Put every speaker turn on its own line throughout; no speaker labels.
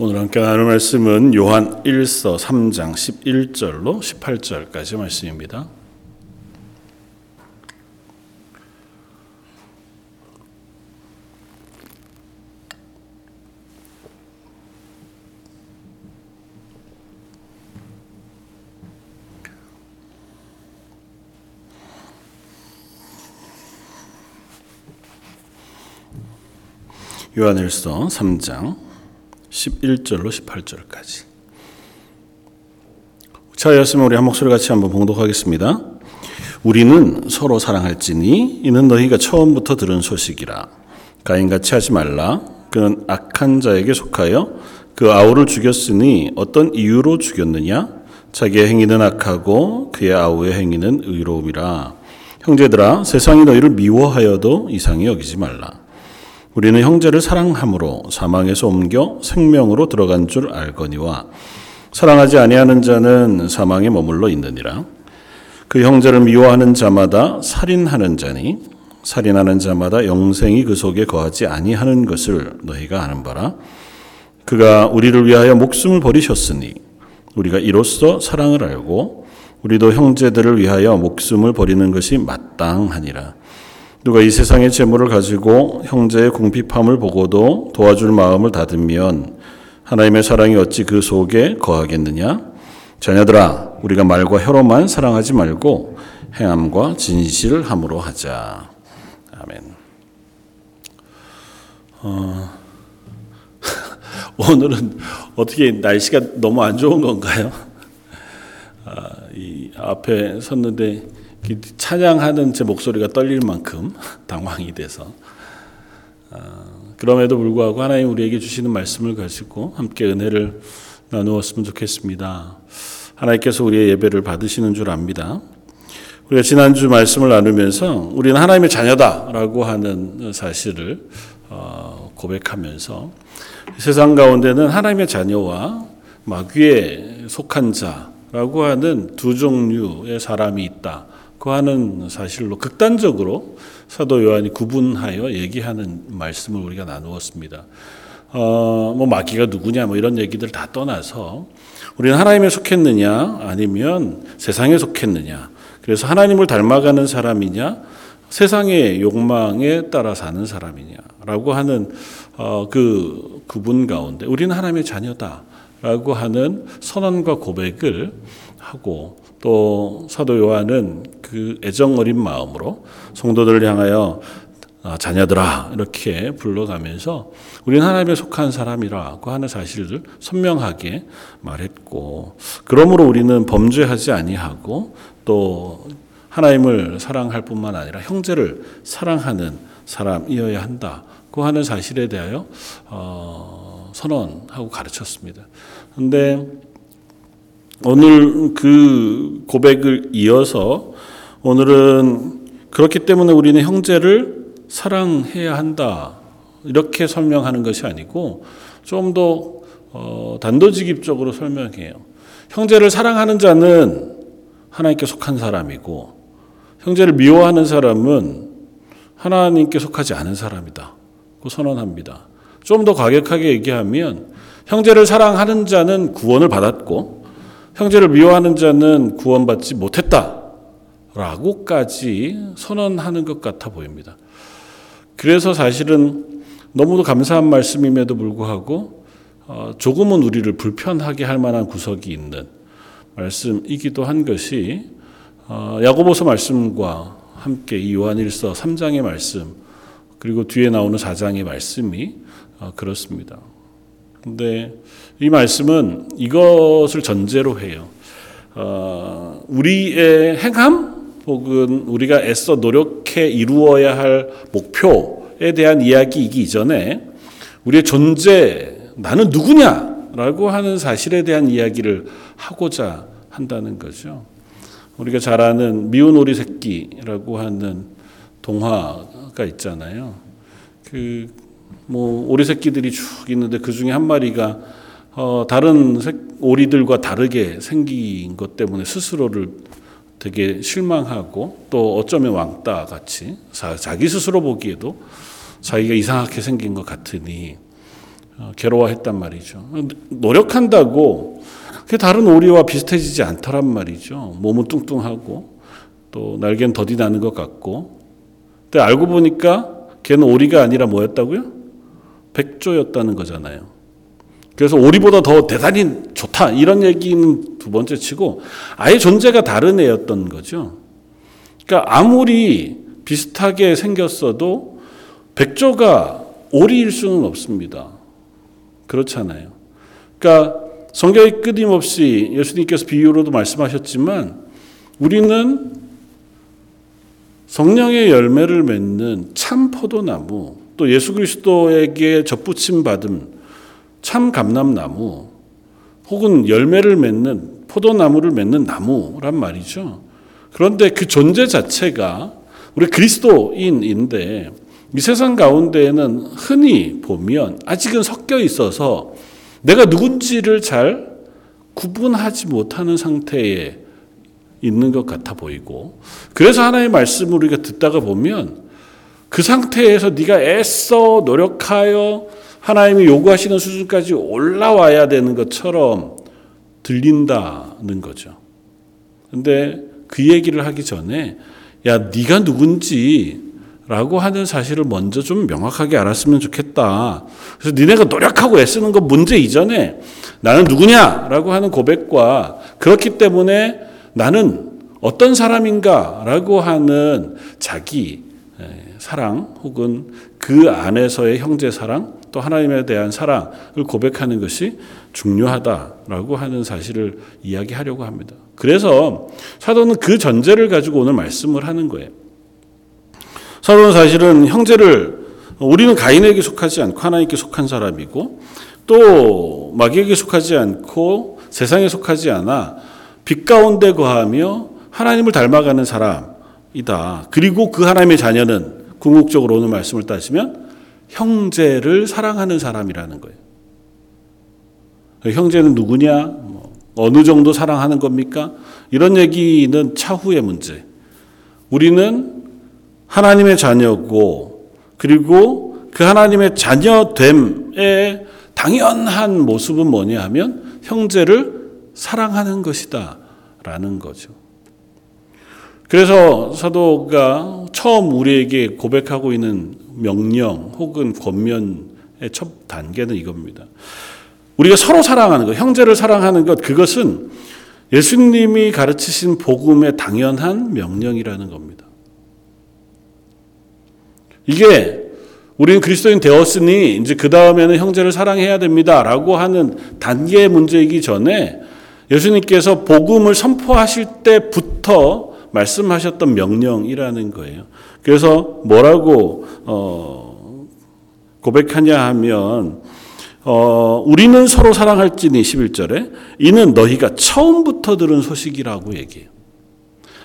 오늘 함께 나눌 말씀은 요한 1서 3장 11절로 18절까지 말씀입니다. 요한일서 3장 11절로 18절까지. 차였으면 우리 한 목소리 같이 한번 봉독하겠습니다. 우리는 서로 사랑할지니 이는 너희가 처음부터 들은 소식이라. 가인같이 하지 말라. 그는 악한 자에게 속하여 그 아우를 죽였으니 어떤 이유로 죽였느냐? 자기의 행위는 악하고 그의 아우의 행위는 의로움이라. 형제들아 세상이 너희를 미워하여도 이상히 여기지 말라. 우리는 형제를 사랑함으로 사망에서 옮겨 생명으로 들어간 줄 알거니와 사랑하지 아니하는 자는 사망에 머물러 있느니라. 그 형제를 미워하는 자마다 살인하는 자니 살인하는 자마다 영생이 그 속에 거하지 아니하는 것을 너희가 아는 바라. 그가 우리를 위하여 목숨을 버리셨으니 우리가 이로써 사랑을 알고 우리도 형제들을 위하여 목숨을 버리는 것이 마땅하니라. 누가 이 세상의 재물을 가지고 형제의 궁핍함을 보고도 도와줄 마음을 닫으면 하나님의 사랑이 어찌 그 속에 거하겠느냐? 자녀들아, 우리가 말과 혀로만 사랑하지 말고 행함과 진실함으로 하자. 아멘. 어, 오늘은 어떻게 날씨가 너무 안 좋은 건가요? 아, 이 앞에 섰는데 찬양하는 제 목소리가 떨릴 만큼 당황이 돼서 그럼에도 불구하고 하나님 우리에게 주시는 말씀을 가지고 함께 은혜를 나누었으면 좋겠습니다. 하나님께서 우리의 예배를 받으시는 줄 압니다. 우리가 지난주 말씀을 나누면서 우리는 하나님의 자녀다라고 하는 사실을 어, 고백하면서 세상 가운데는 하나님의 자녀와 마귀에 속한 자라고 하는 두 종류의 사람이 있다. 그 하는 사실로 극단적으로 사도 요한이 구분하여 얘기하는 말씀을 우리가 나누었습니다. 어, 뭐 마귀가 누구냐 뭐 이런 얘기들 다 떠나서 우리는 하나님에 속했느냐 아니면 세상에 속했느냐 그래서 하나님을 닮아가는 사람이냐 세상의 욕망에 따라 사는 사람이냐라고 하는 어, 그 구분 가운데 우리는 하나님의 자녀다라고 하는 선언과 고백을 하고 또 사도 요한은 그 애정 어린 마음으로 성도들을 향하여 아, 자녀들아 이렇게 불러가면서 우리는 하나님에 속한 사람이라고 하는 사실을 선명하게 말했고 그러므로 우리는 범죄하지 아니하고 또 하나님을 사랑할 뿐만 아니라 형제를 사랑하는 사람이어야 한다고 하는 사실에 대하여 어, 선언하고 가르쳤습니다. 그런데 오늘 그 고백을 이어서 오늘은 그렇기 때문에 우리는 형제를 사랑해야 한다. 이렇게 설명하는 것이 아니고 좀더 어, 단도직입적으로 설명해요. 형제를 사랑하는 자는 하나님께 속한 사람이고 형제를 미워하는 사람은 하나님께 속하지 않은 사람이다. 고 선언합니다. 좀 더 과격하게 얘기하면 형제를 사랑하는 자는 구원을 받았고 형제를 미워하는 자는 구원받지 못했다. 라고까지 선언하는 것 같아 보입니다. 그래서 사실은 너무도 감사한 말씀임에도 불구하고 어, 조금은 우리를 불편하게 할 만한 구석이 있는 말씀이기도 한 것이 어, 야고보서 말씀과 함께 이 요한일서 3장의 말씀 그리고 뒤에 나오는 4장의 말씀이 어, 그렇습니다. 근데 이 말씀은 이것을 전제로 해요. 어, 우리의 행함 혹은 우리가 애써 노력해 이루어야 할 목표에 대한 이야기이기 이전에 우리의 존재, 나는 누구냐라고 하는 사실에 대한 이야기를 하고자 한다는 거죠. 우리가 잘 아는 미운 오리 새끼라고 하는 동화가 있잖아요. 그 뭐 오리 새끼들이 쭉 있는데 그 중에 한 마리가 어, 다른 오리들과 다르게 생긴 것 때문에 스스로를 되게 실망하고 또 어쩌면 왕따 같이 자기 스스로 보기에도 자기가 이상하게 생긴 것 같으니 어, 괴로워했단 말이죠. 노력한다고 그게 다른 오리와 비슷해지지 않더란 말이죠. 몸은 뚱뚱하고 또 날개는 더디 나는 것 같고. 근데 알고 보니까 걔는 오리가 아니라 뭐였다고요? 백조였다는 거잖아요. 그래서 오리보다 더 대단히 좋다 이런 얘기는 두 번째 치고 아예 존재가 다른 애였던 거죠. 그러니까 아무리 비슷하게 생겼어도 백조가 오리일 수는 없습니다. 그렇잖아요. 그러니까 성경이 끊임없이 예수님께서 비유로도 말씀하셨지만 우리는 성령의 열매를 맺는 참 포도나무 또 예수 그리스도에게 접붙임 받은 참 감람나무 혹은 열매를 맺는 포도나무를 맺는 나무란 말이죠. 그런데 그 존재 자체가 우리 그리스도인인데 이 세상 가운데에는 흔히 보면 아직은 섞여 있어서 내가 누군지를 잘 구분하지 못하는 상태에 있는 것 같아 보이고 그래서 하나님의 말씀을 우리가 듣다가 보면 그 상태에서 네가 애써 노력하여 하나님이 요구하시는 수준까지 올라와야 되는 것처럼 들린다는 거죠. 근데 그 얘기를 하기 전에 야 네가 누군지 라고 하는 사실을 먼저 좀 명확하게 알았으면 좋겠다. 그래서 니네가 노력하고 애쓰는 것 문제 이전에 나는 누구냐라고 하는 고백과 그렇기 때문에 나는 어떤 사람인가라고 하는 자기 사랑 혹은 그 안에서의 형제 사랑 또 하나님에 대한 사랑을 고백하는 것이 중요하다라고 하는 사실을 이야기하려고 합니다. 그래서 사도는 그 전제를 가지고 오늘 말씀을 하는 거예요. 사도는 사실은 형제를 우리는 가인에게 속하지 않고 하나님께 속한 사람이고 또 마귀에게 속하지 않고 세상에 속하지 않아 빛 가운데 거하며 하나님을 닮아가는 사람이다. 그리고 그 하나님의 자녀는 궁극적으로 오늘 말씀을 따지면 형제를 사랑하는 사람이라는 거예요. 형제는 누구냐? 뭐 어느 정도 사랑하는 겁니까? 이런 얘기는 차후의 문제. 우리는 하나님의 자녀고 그리고 그 하나님의 자녀됨의 당연한 모습은 뭐냐 하면 형제를 사랑하는 것이다 라는 거죠. 그래서 사도가 처음 우리에게 고백하고 있는 명령 혹은 권면의 첫 단계는 이겁니다. 우리가 서로 사랑하는 것, 형제를 사랑하는 것, 그것은 예수님이 가르치신 복음의 당연한 명령이라는 겁니다. 이게 우리는 그리스도인 되었으니 이제 그 다음에는 형제를 사랑해야 됩니다라고 하는 단계의 문제이기 전에 예수님께서 복음을 선포하실 때부터 말씀하셨던 명령이라는 거예요. 그래서 뭐라고 어, 고백하냐 하면 어, 우리는 서로 사랑할지니 11절에 이는 너희가 처음부터 들은 소식이라고 얘기해요.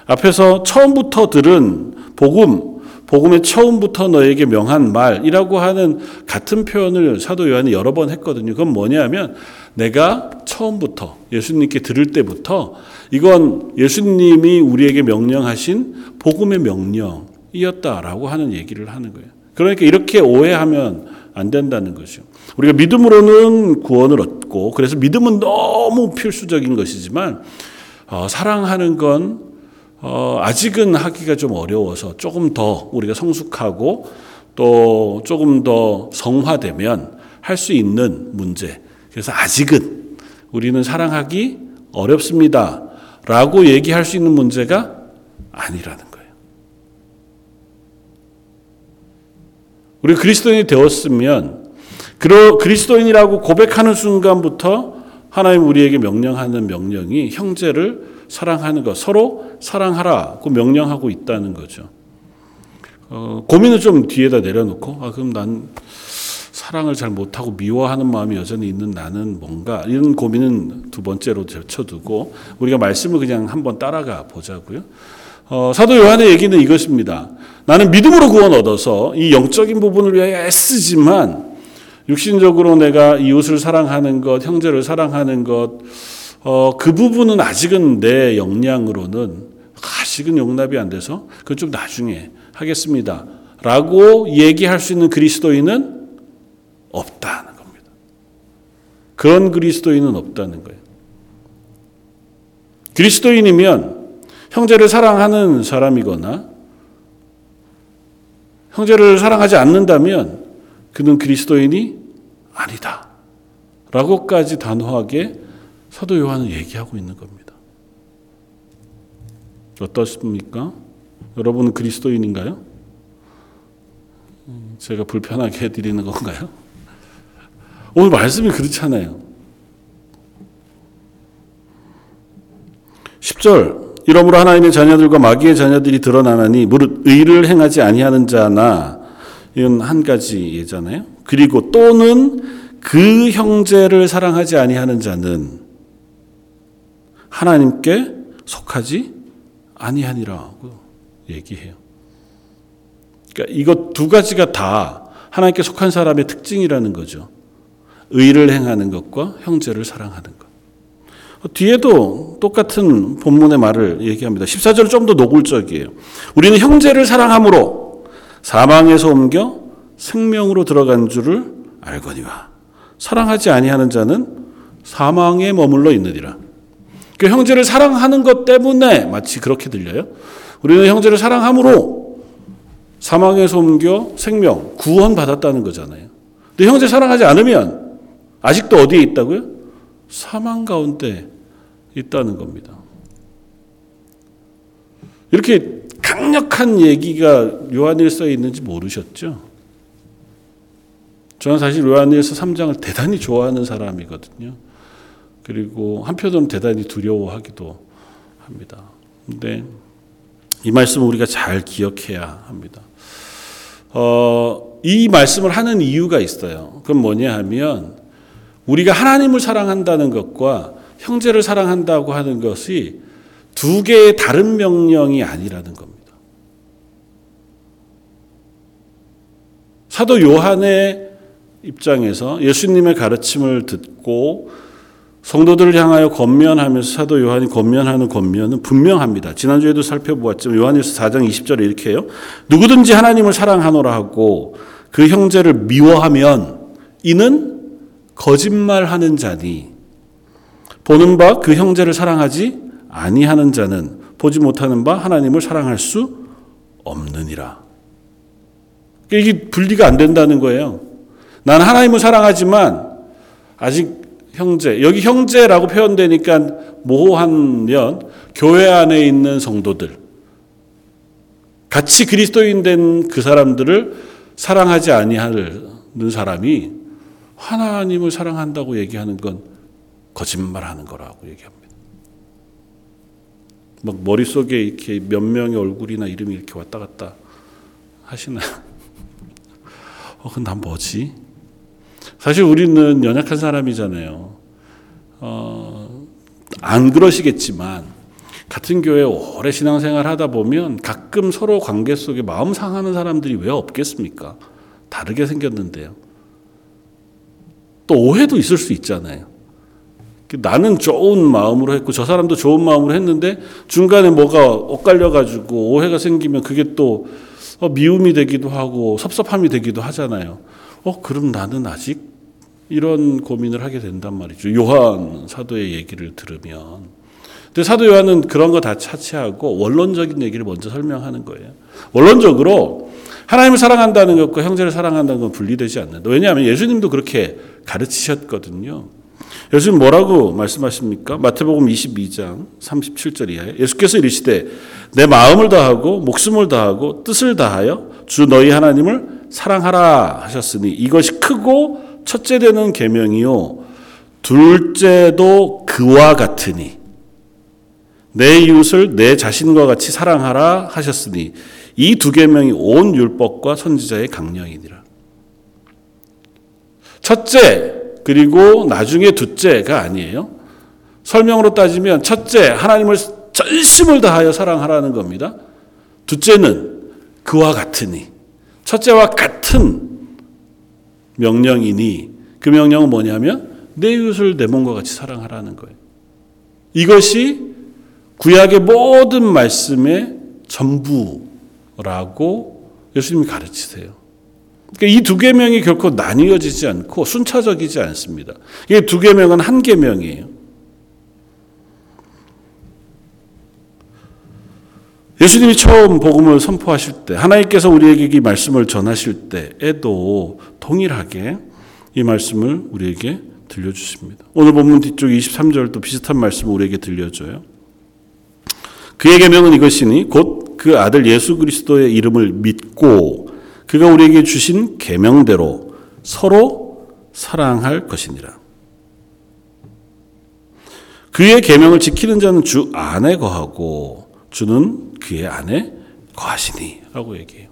앞에서 처음부터 들은 복음 복음의 처음부터 너에게 명한 말이라고 하는 같은 표현을 사도 요한이 여러 번 했거든요. 그건 뭐냐면 내가 처음부터 예수님께 들을 때부터 이건 예수님이 우리에게 명령하신 복음의 명령이었다라고 하는 얘기를 하는 거예요. 그러니까 이렇게 오해하면 안 된다는 거죠. 우리가 믿음으로는 구원을 얻고 그래서 믿음은 너무 필수적인 것이지만 어, 사랑하는 건 어, 아직은 하기가 좀 어려워서 조금 더 우리가 성숙하고 또 조금 더 성화되면 할 수 있는 문제. 그래서 아직은 우리는 사랑하기 어렵습니다. 라고 얘기할 수 있는 문제가 아니라는 거예요. 우리 그리스도인이 되었으면 그리스도인이라고 고백하는 순간부터 하나님 우리에게 명령하는 명령이 형제를 사랑하는 것, 서로 사랑하라고 명령하고 있다는 거죠. 어, 고민을 좀 뒤에다 내려놓고, 아, 그럼 난 사랑을 잘 못하고 미워하는 마음이 여전히 있는 나는 뭔가, 이런 고민은 두 번째로 제쳐두고, 우리가 말씀을 그냥 한번 따라가 보자고요. 어, 사도 요한의 얘기는 이것입니다. 나는 믿음으로 구원 얻어서 이 영적인 부분을 위하여 애쓰지만, 육신적으로 내가 이웃을 사랑하는 것, 형제를 사랑하는 것, 어, 그 부분은 아직은 내 역량으로는 아직은 용납이 안 돼서 그건 좀 나중에 하겠습니다. 라고 얘기할 수 있는 그리스도인은 없다는 겁니다. 그런 그리스도인은 없다는 거예요. 그리스도인이면 형제를 사랑하는 사람이거나 형제를 사랑하지 않는다면 그는 그리스도인이 아니다. 라고까지 단호하게 사도 요한은 얘기하고 있는 겁니다. 어떻습니까? 여러분은 그리스도인인가요? 제가 불편하게 해드리는 건가요? 오늘 말씀이 그렇잖아요. 10절 이러므로 하나님의 자녀들과 마귀의 자녀들이 드러나나니 무릇 의를 행하지 아니하는 자나 이건 한 가지 예잖아요. 그리고 또는 그 형제를 사랑하지 아니하는 자는 하나님께 속하지 아니하니라고 얘기해요. 그러니까 이것 두 가지가 다 하나님께 속한 사람의 특징이라는 거죠. 의를 행하는 것과 형제를 사랑하는 것. 뒤에도 똑같은 본문의 말을 얘기합니다. 14절 좀더 노골적이에요. 우리는 형제를 사랑함으로 사망에서 옮겨 생명으로 들어간 줄을 알거니와 사랑하지 아니하는 자는 사망에 머물러 있느니라. 그 형제를 사랑하는 것 때문에 마치 그렇게 들려요. 우리는 형제를 사랑함으로 사망에서 옮겨 생명, 구원 받았다는 거잖아요. 근데 형제 사랑하지 않으면 아직도 어디에 있다고요? 사망 가운데 있다는 겁니다. 이렇게 강력한 얘기가 요한일서에 있는지 모르셨죠? 저는 사실 요한일서 3장을 대단히 좋아하는 사람이거든요. 그리고 한편으로는 대단히 두려워하기도 합니다. 근데 이 말씀을 우리가 잘 기억해야 합니다. 어, 이 말씀을 하는 이유가 있어요. 그건 뭐냐 하면 우리가 하나님을 사랑한다는 것과 형제를 사랑한다고 하는 것이 두 개의 다른 명령이 아니라는 겁니다. 사도 요한의 입장에서 예수님의 가르침을 듣고 성도들을 향하여 권면하면서 사도 요한이 권면하는 권면은 분명합니다. 지난주에도 살펴보았지만 요한일서 4장 20절에 이렇게 해요. 누구든지 하나님을 사랑하노라 하고 그 형제를 미워하면 이는 거짓말하는 자니 보는 바 그 형제를 사랑하지 아니하는 자는 보지 못하는 바 하나님을 사랑할 수 없느니라. 이게 분리가 안 된다는 거예요. 난 하나님을 사랑하지만 아직 형제 여기 형제라고 표현되니까 모호하면 교회 안에 있는 성도들 같이 그리스도인 된 그 사람들을 사랑하지 아니하는 사람이 하나님을 사랑한다고 얘기하는 건 거짓말하는 거라고 얘기합니다. 막 머릿속에 이렇게 몇 명의 얼굴이나 이름이 이렇게 왔다 갔다 하시나요? 어, 그건 난 뭐지? 사실 우리는 연약한 사람이잖아요. 어, 안 그러시겠지만, 같은 교회 오래 신앙생활 하다 보면 가끔 서로 관계 속에 마음 상하는 사람들이 왜 없겠습니까? 다르게 생겼는데요. 또 오해도 있을 수 있잖아요. 나는 좋은 마음으로 했고 저 사람도 좋은 마음으로 했는데 중간에 뭐가 엇갈려 가지고 오해가 생기면 그게 또 어, 미움이 되기도 하고 섭섭함이 되기도 하잖아요. 어 그럼 나는 아직 이런 고민을 하게 된단 말이죠. 요한 사도의 얘기를 들으면. 근데 사도 요한은 그런 거 다 차치하고 원론적인 얘기를 먼저 설명하는 거예요. 원론적으로 하나님을 사랑한다는 것과 형제를 사랑한다는 건 분리되지 않는다. 왜냐하면 예수님도 그렇게 가르치셨거든요. 예수님 뭐라고 말씀하십니까? 마태복음 22장 37절 이하에 예수께서 이르시되 내 마음을 다하고 목숨을 다하고 뜻을 다하여 주 너희 하나님을 사랑하라 하셨으니 이것이 크고 첫째 되는 계명이요 둘째도 그와 같으니 내 이웃을 내 자신과 같이 사랑하라 하셨으니 이 두 계명이 온 율법과 선지자의 강령이니라. 첫째 그리고 나중에 둘째가 아니에요. 설명으로 따지면 첫째 하나님을 전심을 다하여 사랑하라는 겁니다. 둘째는 그와 같으니 첫째와 같은 명령이니 그 명령은 뭐냐면 내 이웃을 내 몸과 같이 사랑하라는 거예요. 이것이 구약의 모든 말씀의 전부라고 예수님이 가르치세요. 그러니까 이 두 계명이 결코 나뉘어지지 않고 순차적이지 않습니다. 이게 두 계명은 한 계명이에요. 예수님이 처음 복음을 선포하실 때 하나님께서 우리에게 이 말씀을 전하실 때에도 동일하게 이 말씀을 우리에게 들려주십니다. 오늘 본문 뒤쪽 23절도 비슷한 말씀을 우리에게 들려줘요. 그의 계명은 이것이니 곧 그 아들 예수 그리스도의 이름을 믿고 그가 우리에게 주신 계명대로 서로 사랑할 것이니라. 그의 계명을 지키는 자는 주 안에 거하고 주는 그의 안에 거하시니 라고 얘기해요.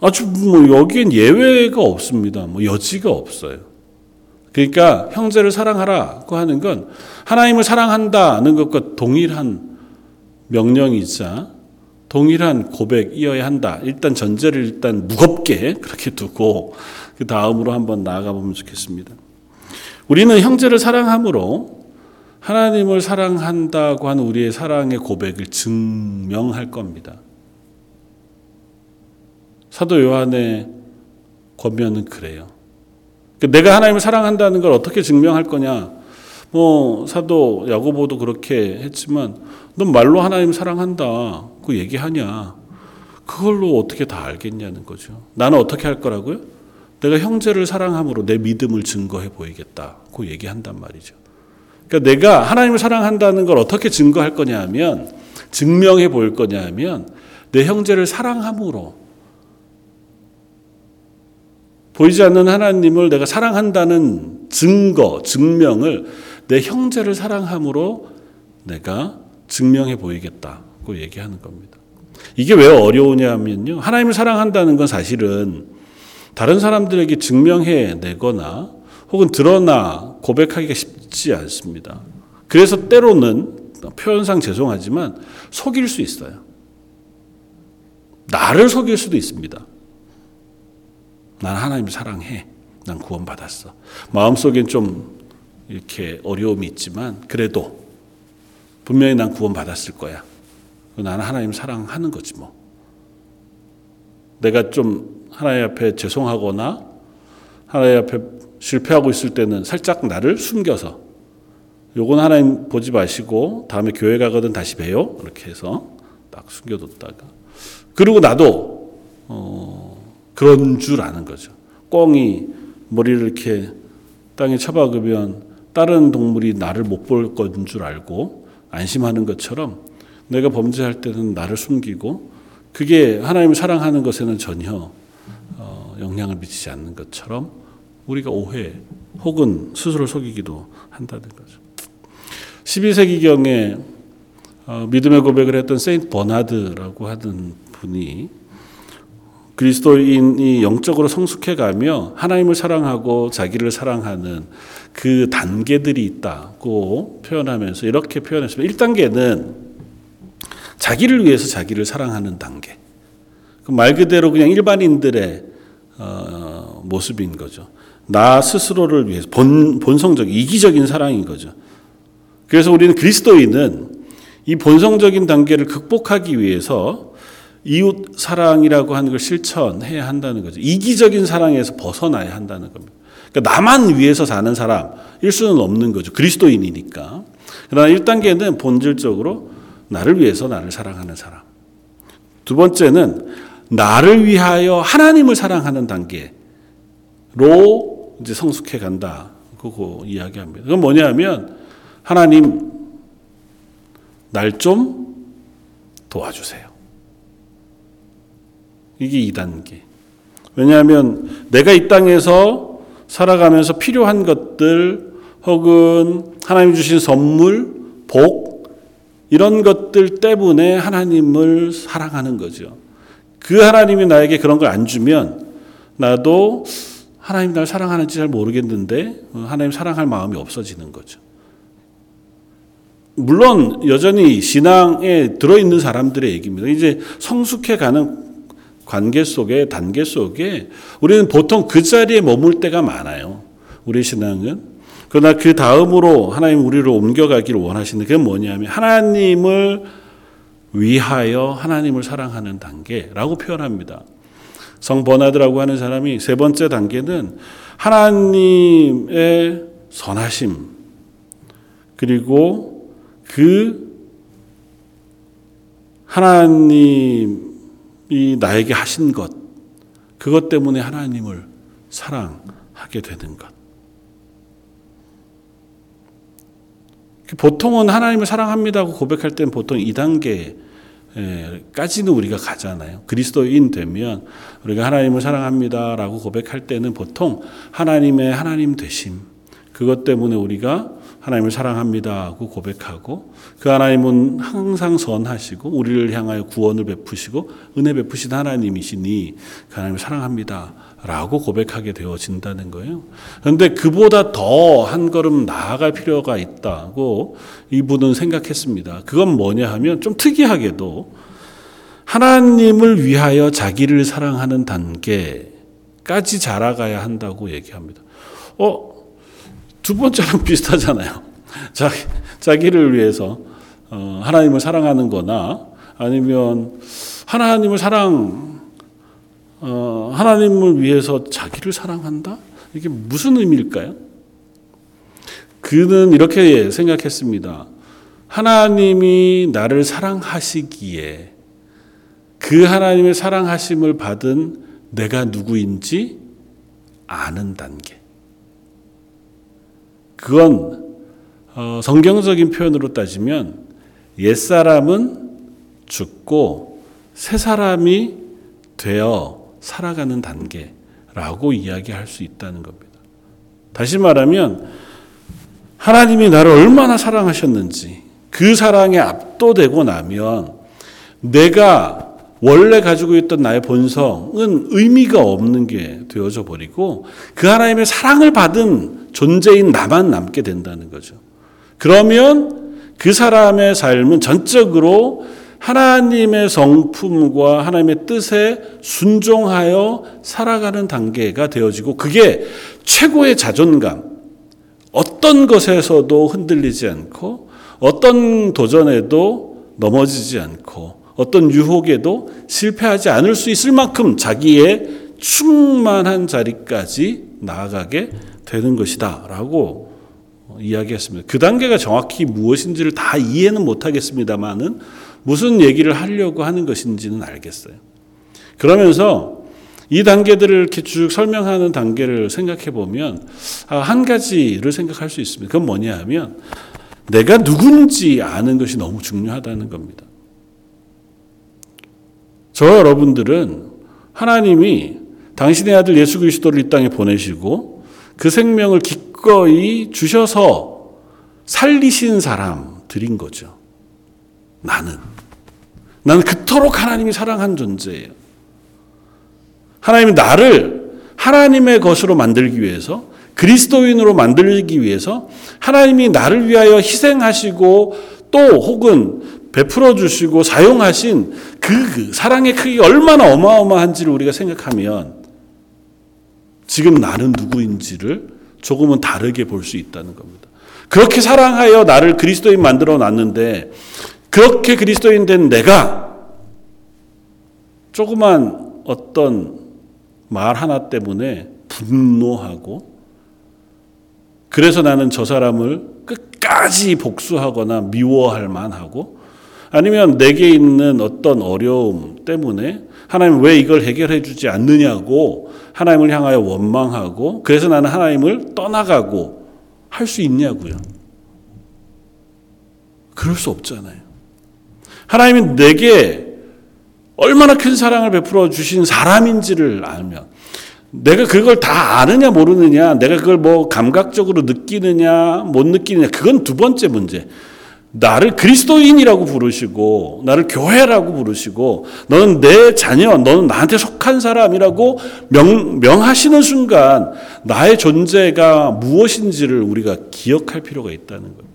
아주 뭐 여기엔 예외가 없습니다. 뭐 여지가 없어요. 그러니까 형제를 사랑하라고 하는 건 하나님을 사랑한다는 것과 동일한 명령이자 동일한 고백이어야 한다. 일단 전제를 일단 무겁게 그렇게 두고 그 다음으로 한번 나아가 보면 좋겠습니다. 우리는 형제를 사랑함으로 하나님을 사랑한다고 하는 우리의 사랑의 고백을 증명할 겁니다. 사도 요한의 권면은 그래요. 그러니까 내가 하나님을 사랑한다는 걸 어떻게 증명할 거냐? 뭐 사도 야고보도 그렇게 했지만 넌 말로 하나님 사랑한다. 그 얘기하냐? 그걸로 어떻게 다 알겠냐는 거죠. 나는 어떻게 할 거라고요? 내가 형제를 사랑함으로 내 믿음을 증거해 보이겠다. 그 얘기한단 말이죠. 그러니까 내가 하나님을 사랑한다는 걸 어떻게 증거할 거냐 하면 증명해 보일 거냐 하면 내 형제를 사랑함으로 보이지 않는 하나님을 내가 사랑한다는 증거, 증명을 내 형제를 사랑함으로 내가 증명해 보이겠다고 얘기하는 겁니다. 이게 왜 어려우냐면요. 하나님을 사랑한다는 건 사실은 다른 사람들에게 증명해 내거나 혹은 드러나 고백하기가 쉽지 않습니다. 그래서 때로는 표현상 죄송하지만 속일 수 있어요. 나를 속일 수도 있습니다. 난 하나님 사랑해. 난 구원받았어. 마음속엔 좀 이렇게 어려움이 있지만 그래도 분명히 난 구원받았을 거야. 나는 하나님 사랑하는 거지 뭐. 내가 좀 하나님 앞에 죄송하거나 하나님 앞에 실패하고 있을 때는 살짝 나를 숨겨서 요건 하나님 보지 마시고 다음에 교회 가거든 다시 봬요. 이렇게 해서 딱 숨겨뒀다가 그리고 나도 어 그런 줄 아는 거죠. 꽁이 머리를 이렇게 땅에 쳐박으면 다른 동물이 나를 못 볼 건 줄 알고 안심하는 것처럼 내가 범죄할 때는 나를 숨기고 그게 하나님을 사랑하는 것에는 전혀 어, 영향을 미치지 않는 것처럼 우리가 오해 혹은 스스로 속이기도 한다는 거죠. 12세기경에 어, 믿음의 고백을 했던 세인트 버나드라고 하는 분이 그리스도인이 영적으로 성숙해가며 하나님을 사랑하고 자기를 사랑하는 그 단계들이 있다고 표현하면서 이렇게 표현했습니다. 1단계는 자기를 위해서 자기를 사랑하는 단계. 그말 그대로 그냥 일반인들의 어, 모습인 거죠. 나 스스로를 위해서 본, 본성적, 이기적인 사랑인 거죠. 그래서 우리는 그리스도인은 이 본성적인 단계를 극복하기 위해서 이웃 사랑이라고 하는 걸 실천해야 한다는 거죠. 이기적인 사랑에서 벗어나야 한다는 겁니다. 그러니까 나만 위해서 사는 사람일 수는 없는 거죠. 그리스도인이니까. 그러나 1단계는 본질적으로 나를 위해서 나를 사랑하는 사람. 두 번째는 나를 위하여 하나님을 사랑하는 단계로 이제 성숙해 간다. 그거 이야기합니다. 그건 뭐냐면 하나님 날 좀 도와주세요. 이게 2단계. 왜냐하면 내가 이 땅에서 살아가면서 필요한 것들 혹은 하나님 주신 선물, 복, 이런 것들 때문에 하나님을 사랑하는 거죠. 그 하나님이 나에게 그런 걸 안 주면 나도 하나님 날 사랑하는지 잘 모르겠는데 하나님 사랑할 마음이 없어지는 거죠. 물론 여전히 신앙에 들어 있는 사람들의 얘기입니다. 이제 성숙해 가는 관계 속에 단계 속에 우리는 보통 그 자리에 머물 때가 많아요. 우리 신앙은 그러나 그 다음으로 하나님 우리를 옮겨가기를 원하시는 그게 뭐냐면 하나님을 위하여 하나님을 사랑하는 단계라고 표현합니다. 성 버나드라고 하는 사람이 세 번째 단계는 하나님의 선하심 그리고 그 하나님이 나에게 하신 것 그것 때문에 하나님을 사랑하게 되는 것. 보통은 하나님을 사랑합니다고 고백할 때는 보통 2단계 까지는 우리가 가잖아요. 그리스도인 되면 우리가 하나님을 사랑합니다라고 고백할 때는 보통 하나님의 하나님 되심 그것 때문에 우리가 하나님을 사랑합니다고 고백하고 그 하나님은 항상 선하시고 우리를 향하여 구원을 베푸시고 은혜 베푸신 하나님이시니 그 하나님을 사랑합니다 라고 고백하게 되어진다는 거예요. 그런데 그보다 더 한 걸음 나아갈 필요가 있다고 이분은 생각했습니다. 그건 뭐냐 하면 좀 특이하게도 하나님을 위하여 자기를 사랑하는 단계까지 자라가야 한다고 얘기합니다. 어, 두 번째랑 비슷하잖아요. 자기, 자기를 위해서 어, 하나님을 사랑하는 거나 아니면 하나님을 사랑, 어, 하나님을 위해서 자기를 사랑한다? 이게 무슨 의미일까요? 그는 이렇게 생각했습니다. 하나님이 나를 사랑하시기에 그 하나님의 사랑하심을 받은 내가 누구인지 아는 단계. 그건 어, 성경적인 표현으로 따지면 옛 사람은 죽고 새 사람이 되어 살아가는 단계라고 이야기할 수 있다는 겁니다. 다시 말하면 하나님이 나를 얼마나 사랑하셨는지 그 사랑에 압도되고 나면 내가 원래 가지고 있던 나의 본성은 의미가 없는 게 되어져 버리고 그 하나님의 사랑을 받은 존재인 나만 남게 된다는 거죠. 그러면 그 사람의 삶은 전적으로 하나님의 성품과 하나님의 뜻에 순종하여 살아가는 단계가 되어지고 그게 최고의 자존감, 어떤 것에서도 흔들리지 않고 어떤 도전에도 넘어지지 않고 어떤 유혹에도 실패하지 않을 수 있을 만큼 자기의 충만한 자리까지 나아가게 되는 것이다. 라고 이야기했습니다. 그 단계가 정확히 무엇인지를 다 이해는 못하겠습니다만은 무슨 얘기를 하려고 하는 것인지는 알겠어요. 그러면서 이 단계들을 이렇게 쭉 설명하는 단계를 생각해 보면 아, 한 가지를 생각할 수 있습니다. 그건 뭐냐 하면 내가 누군지 아는 것이 너무 중요하다는 겁니다. 저 여러분들은 하나님이 당신의 아들 예수 그리스도를 이 땅에 보내시고 그 생명을 기꺼이 주셔서 살리신 사람들인 거죠. 나는. 나는 그토록 하나님이 사랑한 존재예요. 하나님이 나를 하나님의 것으로 만들기 위해서 그리스도인으로 만들기 위해서 하나님이 나를 위하여 희생하시고 또 혹은 베풀어 주시고 사용하신 그 사랑의 크기가 얼마나 어마어마한지를 우리가 생각하면 지금 나는 누구인지를 조금은 다르게 볼 수 있다는 겁니다. 그렇게 사랑하여 나를 그리스도인 만들어 놨는데 그렇게 그리스도인 된 내가 조그만 어떤 말 하나 때문에 분노하고 그래서 나는 저 사람을 끝까지 복수하거나 미워할 만하고 아니면 내게 있는 어떤 어려움 때문에 하나님 왜 이걸 해결해 주지 않느냐고 하나님을 향하여 원망하고 그래서 나는 하나님을 떠나가고 할 수 있냐고요. 그럴 수 없잖아요. 하나님이 내게 얼마나 큰 사랑을 베풀어 주신 사람인지를 알면 내가 그걸 다 아느냐 모르느냐, 내가 그걸 뭐 감각적으로 느끼느냐 못 느끼느냐 그건 두 번째 문제. 나를 그리스도인이라고 부르시고 나를 교회라고 부르시고 너는 내 자녀, 너는 나한테 속한 사람이라고 명, 명하시는 순간 나의 존재가 무엇인지를 우리가 기억할 필요가 있다는 거예요.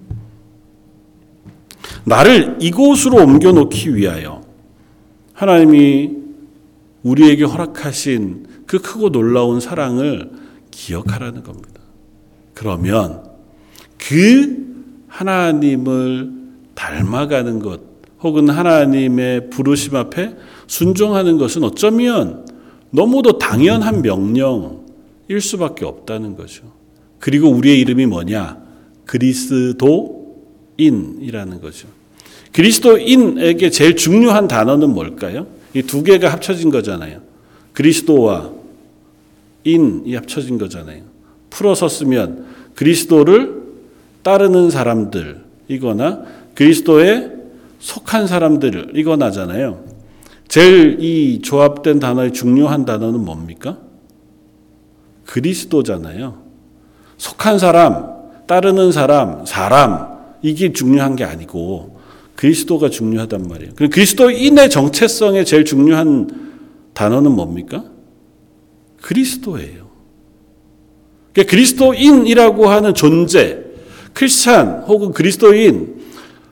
나를 이곳으로 옮겨 놓기 위하여 하나님이 우리에게 허락하신 그 크고 놀라운 사랑을 기억하라는 겁니다. 그러면 그 하나님을 닮아가는 것 혹은 하나님의 부르심 앞에 순종하는 것은 어쩌면 너무도 당연한 명령일 수밖에 없다는 거죠. 그리고 우리의 이름이 뭐냐? 그리스도인이라는 거죠. 그리스도인에게 제일 중요한 단어는 뭘까요? 이 두 개가 합쳐진 거잖아요. 그리스도와 인이 합쳐진 거잖아요. 풀어서 쓰면 그리스도를 따르는 사람들이거나 그리스도에 속한 사람들이거나잖아요. 제일 이 조합된 단어의 중요한 단어는 뭡니까? 그리스도잖아요. 속한 사람, 따르는 사람, 사람 이게 중요한 게 아니고 그리스도가 중요하단 말이에요. 그리스도인의 정체성에 제일 중요한 단어는 뭡니까? 그리스도예요. 그러니까 그리스도인이라고 하는 존재, 크리스찬 혹은 그리스도인,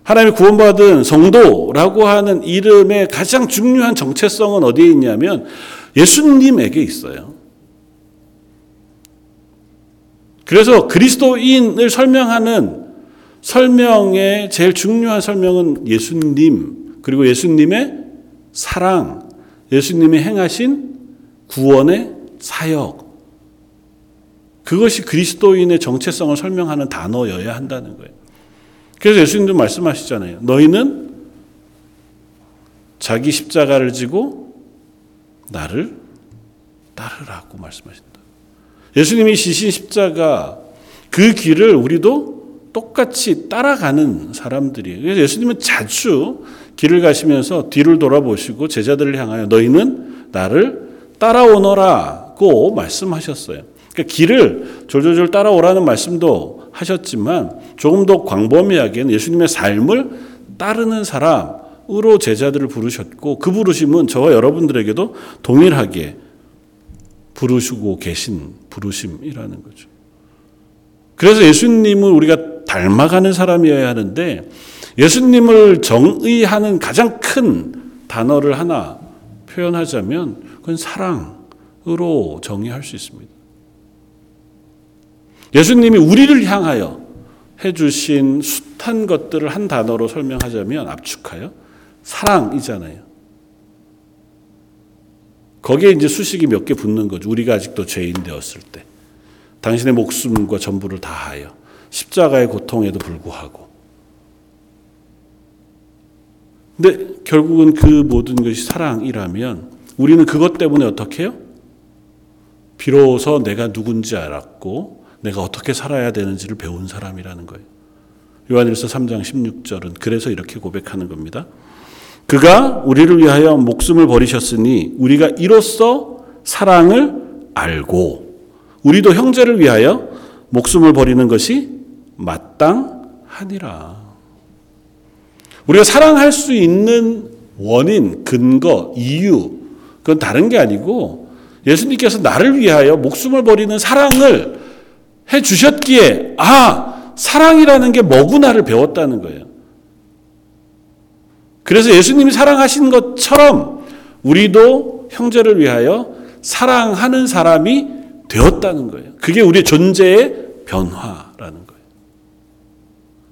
하나님의 구원받은 성도라고 하는 이름의 가장 중요한 정체성은 어디에 있냐면 예수님에게 있어요. 그래서 그리스도인을 설명하는 설명의 제일 중요한 설명은 예수님, 그리고 예수님의 사랑, 예수님이 행하신 구원의 사역. 그것이 그리스도인의 정체성을 설명하는 단어여야 한다는 거예요. 그래서 예수님도 말씀하시잖아요. 너희는 자기 십자가를 지고 나를 따르라고 말씀하신다. 예수님이 지신 십자가 그 길을 우리도 똑같이 따라가는 사람들이에요. 그래서 예수님은 자주 길을 가시면서 뒤를 돌아보시고 제자들을 향하여 너희는 나를 따라오너라고 말씀하셨어요. 그러니까 길을 졸졸졸 따라오라는 말씀도 하셨지만 조금 더 광범위하게는 예수님의 삶을 따르는 사람으로 제자들을 부르셨고 그 부르심은 저와 여러분들에게도 동일하게 부르시고 계신 부르심이라는 거죠. 그래서 예수님을 우리가 닮아가는 사람이어야 하는데 예수님을 정의하는 가장 큰 단어를 하나 표현하자면 그건 사랑으로 정의할 수 있습니다. 예수님이 우리를 향하여 해주신 숱한 것들을 한 단어로 설명하자면 압축하여 사랑이잖아요. 거기에 이제 수식이 몇 개 붙는 거죠. 우리가 아직도 죄인 되었을 때. 당신의 목숨과 전부를 다하여 십자가의 고통에도 불구하고. 근데 결국은 그 모든 것이 사랑이라면 우리는 그것 때문에 어떻게 해요? 비로소 내가 누군지 알았고 내가 어떻게 살아야 되는지를 배운 사람이라는 거예요. 요한일서 3장 16절은 그래서 이렇게 고백하는 겁니다. 그가 우리를 위하여 목숨을 버리셨으니 우리가 이로써 사랑을 알고 우리도 형제를 위하여 목숨을 버리는 것이 마땅하니라. 우리가 사랑할 수 있는 원인, 근거, 이유, 그건 다른 게 아니고 예수님께서 나를 위하여 목숨을 버리는 사랑을 해 주셨기에, 아, 사랑이라는 게 뭐구나를 배웠다는 거예요. 그래서 예수님이 사랑하신 것처럼 우리도 형제를 위하여 사랑하는 사람이 되었다는 거예요. 그게 우리의 존재의 변화라는 거예요.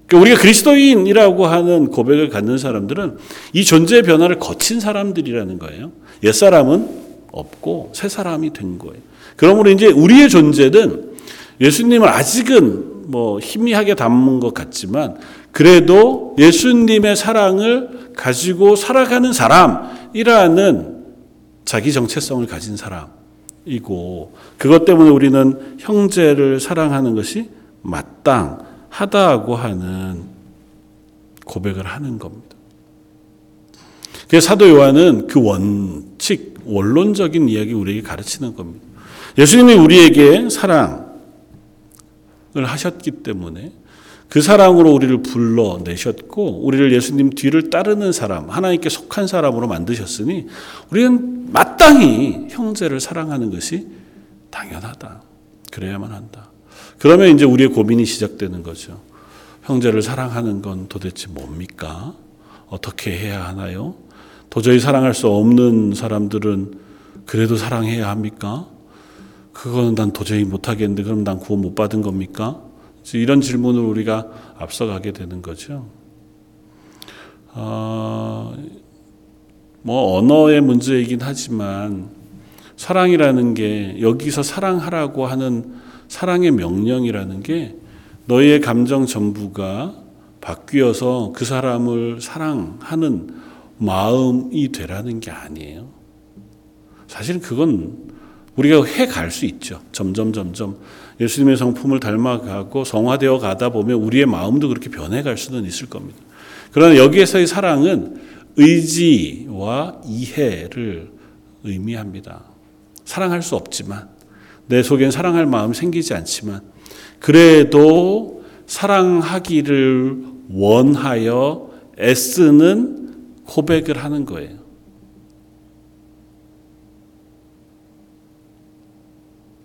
그러니까 우리가 그리스도인이라고 하는 고백을 갖는 사람들은 이 존재의 변화를 거친 사람들이라는 거예요. 옛사람은 없고 새 사람이 된 거예요. 그러므로 이제 우리의 존재는 예수님을 아직은 뭐 희미하게 담은 것 같지만 그래도 예수님의 사랑을 가지고 살아가는 사람이라는 자기 정체성을 가진 사람이고 그것 때문에 우리는 형제를 사랑하는 것이 마땅 하다고 하는 고백을 하는 겁니다. 그래서 사도 요한은 그 원칙, 원론적인 이야기 우리에게 가르치는 겁니다. 예수님이 우리에게 사랑을 하셨기 때문에 그 사랑으로 우리를 불러내셨고 우리를 예수님 뒤를 따르는 사람, 하나님께 속한 사람으로 만드셨으니 우리는 마땅히 형제를 사랑하는 것이 당연하다. 그래야만 한다. 그러면 이제 우리의 고민이 시작되는 거죠. 형제를 사랑하는 건 도대체 뭡니까? 어떻게 해야 하나요? 도저히 사랑할 수 없는 사람들은 그래도 사랑해야 합니까? 그거는 난 도저히 못하겠는데 그럼 난 구원 못 받은 겁니까? 이런 질문을 우리가 앞서가게 되는 거죠. 어, 뭐 언어의 문제이긴 하지만 사랑이라는 게 여기서 사랑하라고 하는 사랑의 명령이라는 게 너희의 감정 전부가 바뀌어서 그 사람을 사랑하는 마음이 되라는 게 아니에요. 사실 그건 우리가 해 갈 수 있죠. 점점 점점 예수님의 성품을 닮아가고 성화되어 가다 보면 우리의 마음도 그렇게 변해갈 수는 있을 겁니다. 그러나 여기에서의 사랑은 의지와 이해를 의미합니다. 사랑할 수 없지만 내 속엔 사랑할 마음 생기지 않지만 그래도 사랑하기를 원하여 애쓰는 고백을 하는 거예요.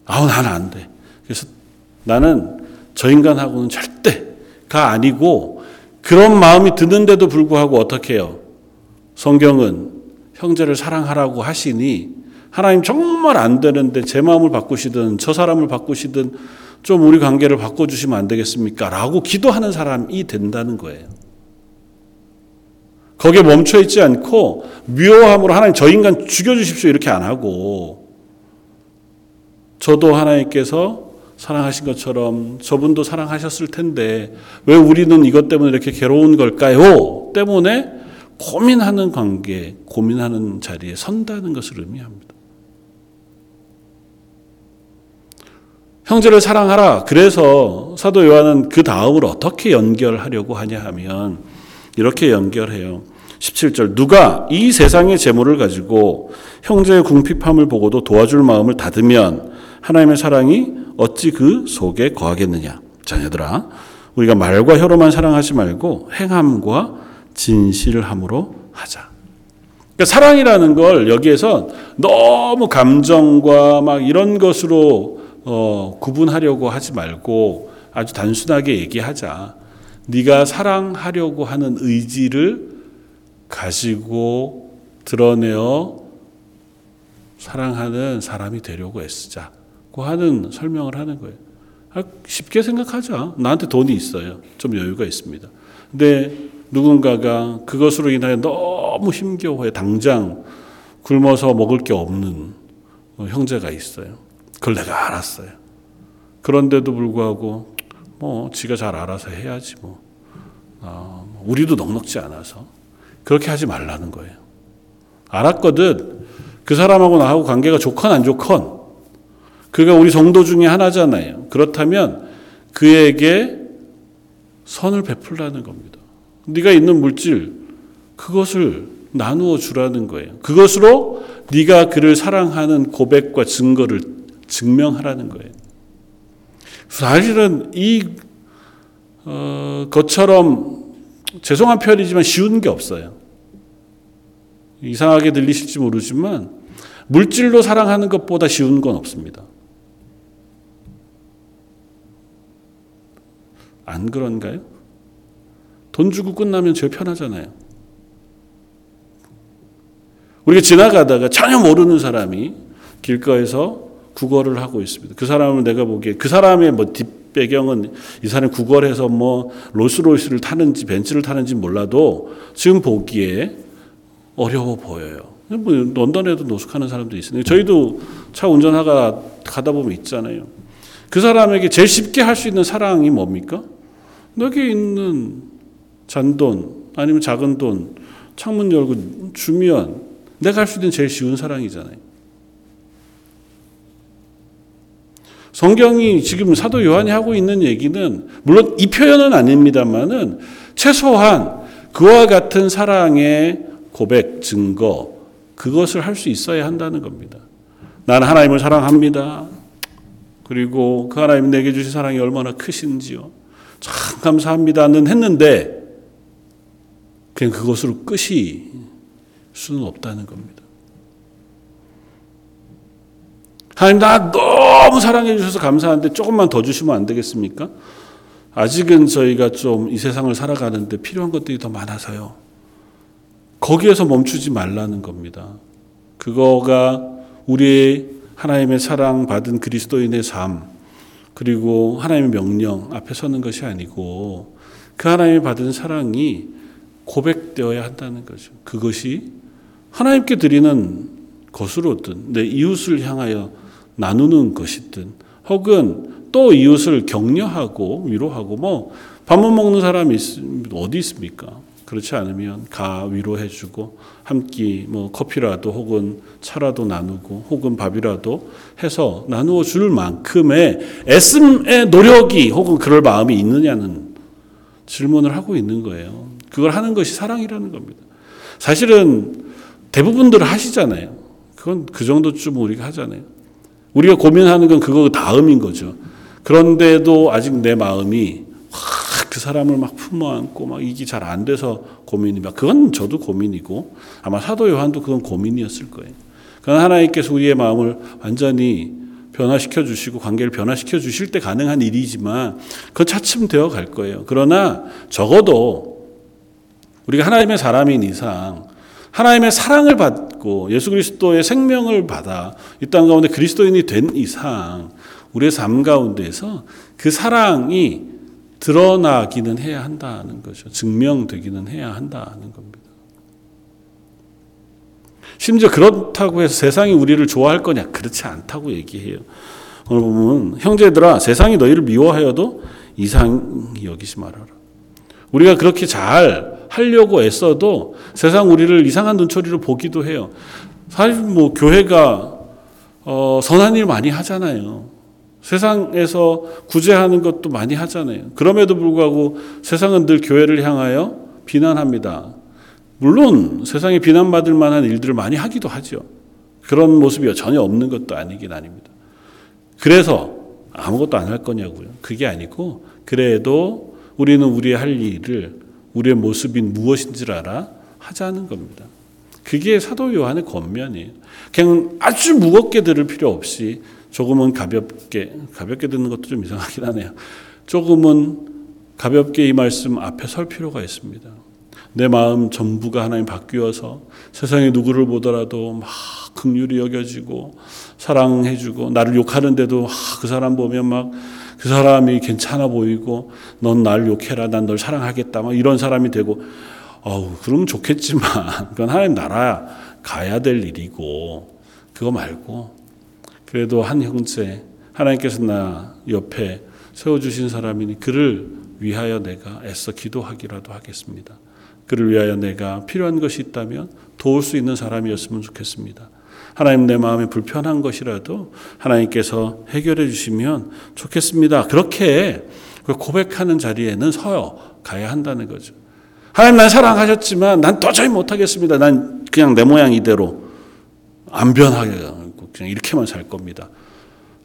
아우 나는 안 돼. 그래서 나는 저 인간하고는 절대가 아니고 그런 마음이 드는데도 불구하고 어떻게 해요? 성경은 형제를 사랑하라고 하시니 하나님 정말 안 되는데 제 마음을 바꾸시든 저 사람을 바꾸시든 좀 우리 관계를 바꿔주시면 안 되겠습니까? 라고 기도하는 사람이 된다는 거예요. 거기에 멈춰 있지 않고 묘함으로 하나님 저 인간 죽여주십시오 이렇게 안 하고 저도 하나님께서 사랑하신 것처럼 저분도 사랑하셨을 텐데 왜 우리는 이것 때문에 이렇게 괴로운 걸까요? 때문에 고민하는 관계, 고민하는 자리에 선다는 것을 의미합니다. 형제를 사랑하라. 그래서 사도 요한은 그 다음을 어떻게 연결하려고 하냐 하면 이렇게 연결해요. 17절 누가 이 세상의 재물을 가지고 형제의 궁핍함을 보고도 도와줄 마음을 닫으면 하나님의 사랑이 어찌 그 속에 거하겠느냐. 자녀들아 우리가 말과 혀로만 사랑하지 말고 행함과 진실함으로 하자. 그러니까 사랑이라는 걸 여기에서 너무 감정과 막 이런 것으로 어, 구분하려고 하지 말고 아주 단순하게 얘기하자. 네가 사랑하려고 하는 의지를 가지고 드러내어 사랑하는 사람이 되려고 애쓰자고 하는 설명을 하는 거예요. 아, 쉽게 생각하자. 나한테 돈이 있어요. 좀 여유가 있습니다. 근데 누군가가 그것으로 인하여 너무 힘겨워해. 당장 굶어서 먹을 게 없는 형제가 있어요. 그걸 내가 알았어요. 그런데도 불구하고 뭐 지가 잘 알아서 해야지 뭐. 어, 우리도 넉넉지 않아서 그렇게 하지 말라는 거예요. 알았거든. 그 사람하고 나하고 관계가 좋건 안 좋건 그가 우리 성도 중에 하나잖아요. 그렇다면 그에게 선을 베풀라는 겁니다. 네가 있는 물질 그것을 나누어 주라는 거예요. 그것으로 네가 그를 사랑하는 고백과 증거를 증명하라는 거예요. 사실은 이 어, 것처럼 죄송한 표현이지만 쉬운 게 없어요. 이상하게 들리실지 모르지만 물질로 사랑하는 것보다 쉬운 건 없습니다. 안 그런가요? 돈 주고 끝나면 제일 편하잖아요. 우리가 지나가다가 전혀 모르는 사람이 길가에서 구걸을 하고 있습니다. 그 사람을 내가 보기에 그 사람의 뭐 뒷배경은 이 사람이 구걸해서 뭐 롤스로이스를 타는지 벤츠를 타는지 몰라도 지금 보기에 어려워 보여요. 뭐 런던에도 노숙하는 사람도 있으니까 저희도 차 운전하가 가다 보면 있잖아요. 그 사람에게 제일 쉽게 할 수 있는 사랑이 뭡니까? 여기 있는 잔돈 아니면 작은 돈 창문 열고 주면 내가 할 수 있는 제일 쉬운 사랑이잖아요. 성경이 지금 사도 요한이 하고 있는 얘기는 물론 이 표현은 아닙니다만은 최소한 그와 같은 사랑의 고백, 증거 그것을 할 수 있어야 한다는 겁니다. 나는 하나님을 사랑합니다. 그리고 그 하나님 내게 주신 사랑이 얼마나 크신지요. 참 감사합니다는 했는데 그냥 그것으로 끝이 수는 없다는 겁니다. 하나님 나 너무 사랑해 주셔서 감사한데 조금만 더 주시면 안 되겠습니까? 아직은 저희가 좀 이 세상을 살아가는데 필요한 것들이 더 많아서요. 거기에서 멈추지 말라는 겁니다. 그거가 우리의 하나님의 사랑 받은 그리스도인의 삶, 그리고 하나님의 명령 앞에 서는 것이 아니고 그 하나님이 받은 사랑이 고백되어야 한다는 거죠. 그것이 하나님께 드리는 것으로든 내 이웃을 향하여 나누는 것이든 혹은 또 이웃을 격려하고 위로하고 뭐 밥만 먹는 사람이 어디 있습니까? 그렇지 않으면 가 위로해주고 함께 뭐 커피라도 혹은 차라도 나누고 혹은 밥이라도 해서 나누어 줄 만큼의 애씀의 노력이 혹은 그럴 마음이 있느냐는 질문을 하고 있는 거예요. 그걸 하는 것이 사랑이라는 겁니다. 사실은 대부분들 하시잖아요. 그건 그 정도쯤 우리가 하잖아요. 우리가 고민하는 건 그거 다음인 거죠. 그런데도 아직 내 마음이 그 사람을 막 품어 안고 막 이게 잘 안 돼서 고민이면 그건 저도 고민이고 아마 사도 요한도 그건 고민이었을 거예요. 그건 하나님께서 우리의 마음을 완전히 변화시켜 주시고 관계를 변화시켜 주실 때 가능한 일이지만 그건 차츰 되어 갈 거예요. 그러나 적어도 우리가 하나님의 사람인 이상 하나님의 사랑을 받고 예수 그리스도의 생명을 받아 이 땅 가운데 그리스도인이 된 이상 우리의 삶 가운데서 그 사랑이 드러나기는 해야 한다는 거죠. 증명되기는 해야 한다는 겁니다. 심지어 그렇다고 해서 세상이 우리를 좋아할 거냐? 그렇지 않다고 얘기해요. 오늘 보면 형제들아 세상이 너희를 미워하여도 이상히 여기지 말아라. 우리가 그렇게 잘 하려고 애써도 세상 우리를 이상한 눈초리로 보기도 해요. 사실 뭐 교회가 어, 선한 일 많이 하잖아요. 세상에서 구제하는 것도 많이 하잖아요. 그럼에도 불구하고 세상은 늘 교회를 향하여 비난합니다. 물론 세상에 비난받을 만한 일들을 많이 하기도 하죠. 그런 모습이 전혀 없는 것도 아니긴 아닙니다. 그래서 아무것도 안 할 거냐고요. 그게 아니고 그래도 우리는 우리의 할 일을 우리의 모습인 무엇인지를 알아 하자는 겁니다. 그게 사도 요한의 겉면이에요. 그냥 아주 무겁게 들을 필요 없이 조금은 가볍게 가볍게 듣는 것도 좀 이상하긴 하네요. 조금은 가볍게 이 말씀 앞에 설 필요가 있습니다. 내 마음 전부가 하나님 바뀌어서 세상에 누구를 보더라도 막 긍휼히 여겨지고 사랑해주고 나를 욕하는데도 그 사람 보면 막 그 사람이 괜찮아 보이고 넌 날 욕해라 난 널 사랑하겠다 막 이런 사람이 되고 어우 그러면 좋겠지만 그건 하나님 나라 가야 될 일이고 그거 말고 그래도 한 형제 하나님께서 나 옆에 세워주신 사람이니 그를 위하여 내가 애써 기도하기라도 하겠습니다. 그를 위하여 내가 필요한 것이 있다면 도울 수 있는 사람이었으면 좋겠습니다. 하나님 내 마음에 불편한 것이라도 하나님께서 해결해 주시면 좋겠습니다. 그렇게 고백하는 자리에는 서요 가야 한다는 거죠. 하나님 난 사랑하셨지만 난 도저히 못하겠습니다. 난 그냥 내 모양 이대로 안 변하게 그냥 이렇게만 살 겁니다.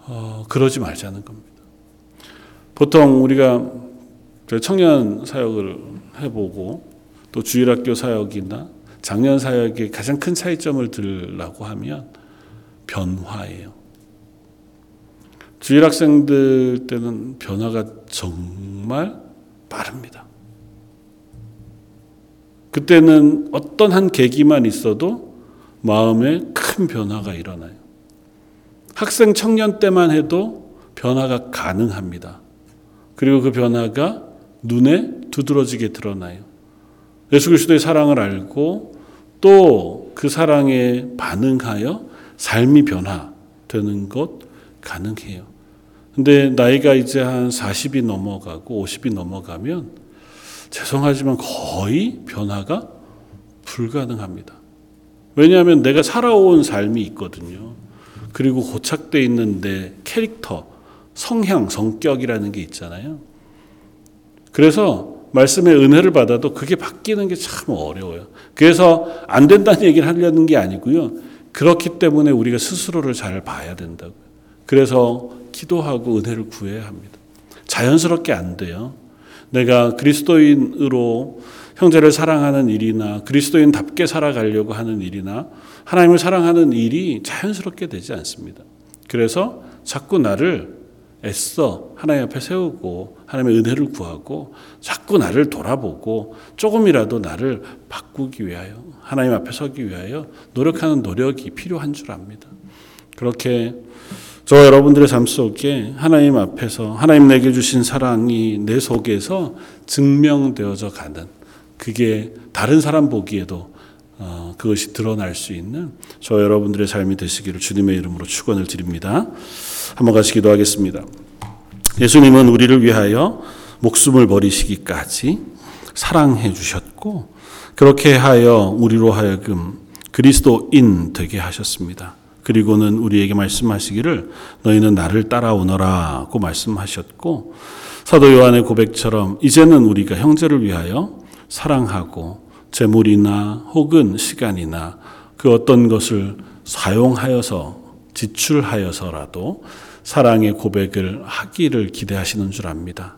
어, 그러지 말자는 겁니다. 보통 우리가 청년 사역을 해보고 또 주일학교 사역이나 작년 사역의 가장 큰 차이점을 들라고 하면 변화예요. 주일 학생들 때는 변화가 정말 빠릅니다. 그때는 어떤 한 계기만 있어도 마음에 큰 변화가 일어나요. 학생 청년 때만 해도 변화가 가능합니다. 그리고 그 변화가 눈에 두드러지게 드러나요. 예수 그리스도의 사랑을 알고 또 그 사랑에 반응하여 삶이 변화되는 것 가능해요. 근데 나이가 이제 한 40이 넘어가고 50이 넘어가면 죄송하지만 거의 변화가 불가능합니다. 왜냐하면 내가 살아온 삶이 있거든요. 그리고 고착돼 있는 내 캐릭터, 성향, 성격이라는 게 있잖아요. 그래서 말씀의 은혜를 받아도 그게 바뀌는 게 참 어려워요. 그래서 안 된다는 얘기를 하려는 게 아니고요. 그렇기 때문에 우리가 스스로를 잘 봐야 된다고요. 그래서 기도하고 은혜를 구해야 합니다. 자연스럽게 안 돼요. 내가 그리스도인으로 형제를 사랑하는 일이나 그리스도인답게 살아가려고 하는 일이나 하나님을 사랑하는 일이 자연스럽게 되지 않습니다. 그래서 자꾸 나를 애써 하나님 앞에 세우고 하나님의 은혜를 구하고 자꾸 나를 돌아보고 조금이라도 나를 바꾸기 위하여 하나님 앞에 서기 위하여 노력하는 노력이 필요한 줄 압니다. 그렇게 저 여러분들의 삶 속에 하나님 앞에서 하나님 내게 주신 사랑이 내 속에서 증명되어져 가는 그게 다른 사람 보기에도 어, 그것이 드러날 수 있는 저 여러분들의 삶이 되시기를 주님의 이름으로 축원을 드립니다. 한번 같이 기도하겠습니다. 예수님은 우리를 위하여 목숨을 버리시기까지 사랑해 주셨고 그렇게 하여 우리로 하여금 그리스도인 되게 하셨습니다. 그리고는 우리에게 말씀하시기를 너희는 나를 따라오너라고 말씀하셨고 사도 요한의 고백처럼 이제는 우리가 형제를 위하여 사랑하고 재물이나 혹은 시간이나 그 어떤 것을 사용하여서 지출하여서라도 사랑의 고백을 하기를 기대하시는 줄 압니다.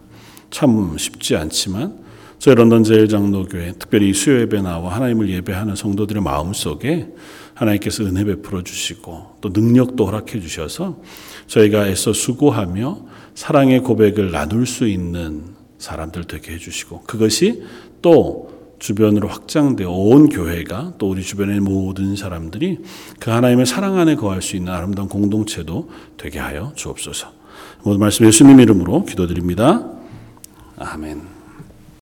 참 쉽지 않지만 저희 런던 제일장로교회 특별히 수요 예배 나와 하나님을 예배하는 성도들의 마음 속에 하나님께서 은혜 베풀어 주시고 또 능력도 허락해 주셔서 저희가 애써 수고하며 사랑의 고백을 나눌 수 있는 사람들 되게 해주시고 그것이 또 주변으로 확장되어 온 교회가 또 우리 주변의 모든 사람들이 그 하나님의 사랑 안에 거할 수 있는 아름다운 공동체도 되게 하여 주옵소서. 모든 말씀 예수님 이름으로 기도드립니다. 아멘.